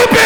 jetzt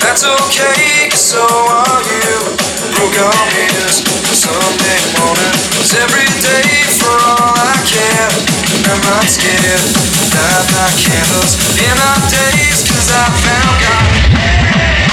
that's okay, cause so are you. Broke on ears, Sunday morning is every day for all I care. I'm not scared, light my candles in our days, cause I found God.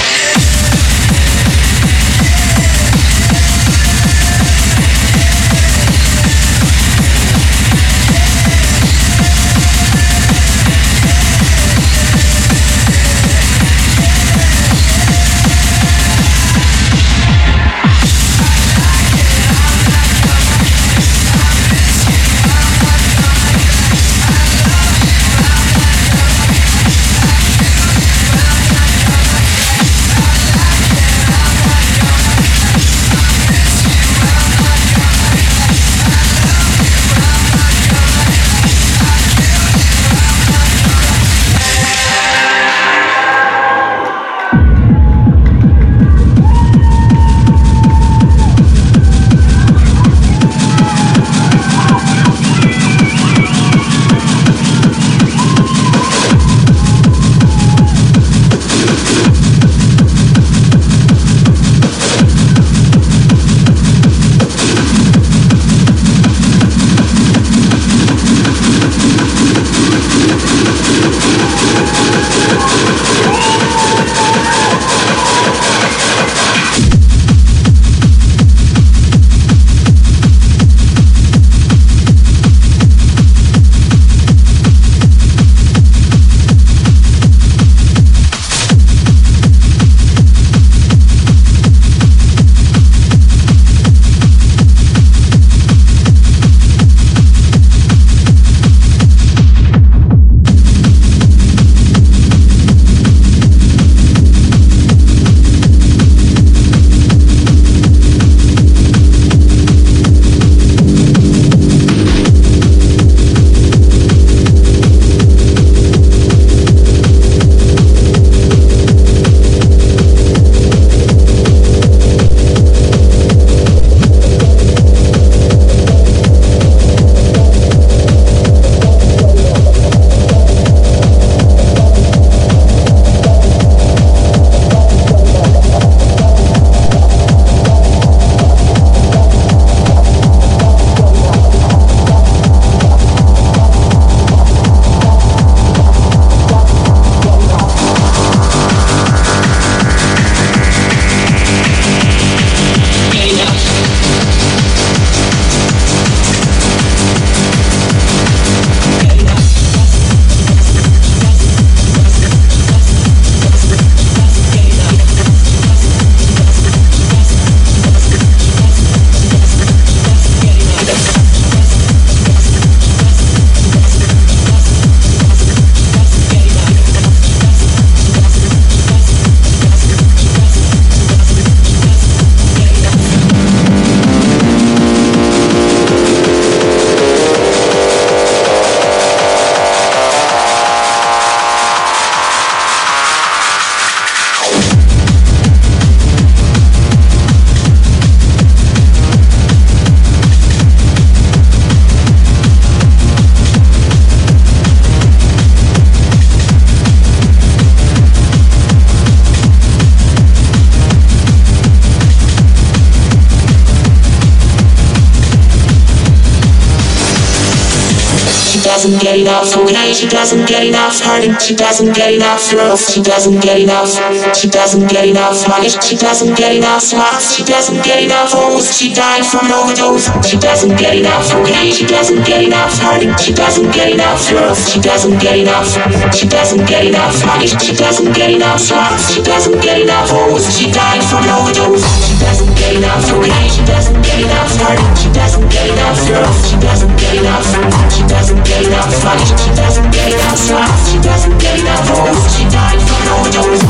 She doesn't get enough love she doesn't get enough she doesn't get enough money she doesn't get enough smiles she doesn't get enough hoes she died from an overdose she doesn't get enough okay she doesn't get enough honey she doesn't get enough love she doesn't get enough she doesn't get enough money she doesn't get enough smiles she doesn't get enough hoes she died from an overdose doesn't get enough okay she doesn't get enough honey she doesn't get enough love she doesn't get enough she doesn't get enough money she doesn't get enough smiles she doesn't get enough hoes she died from overdose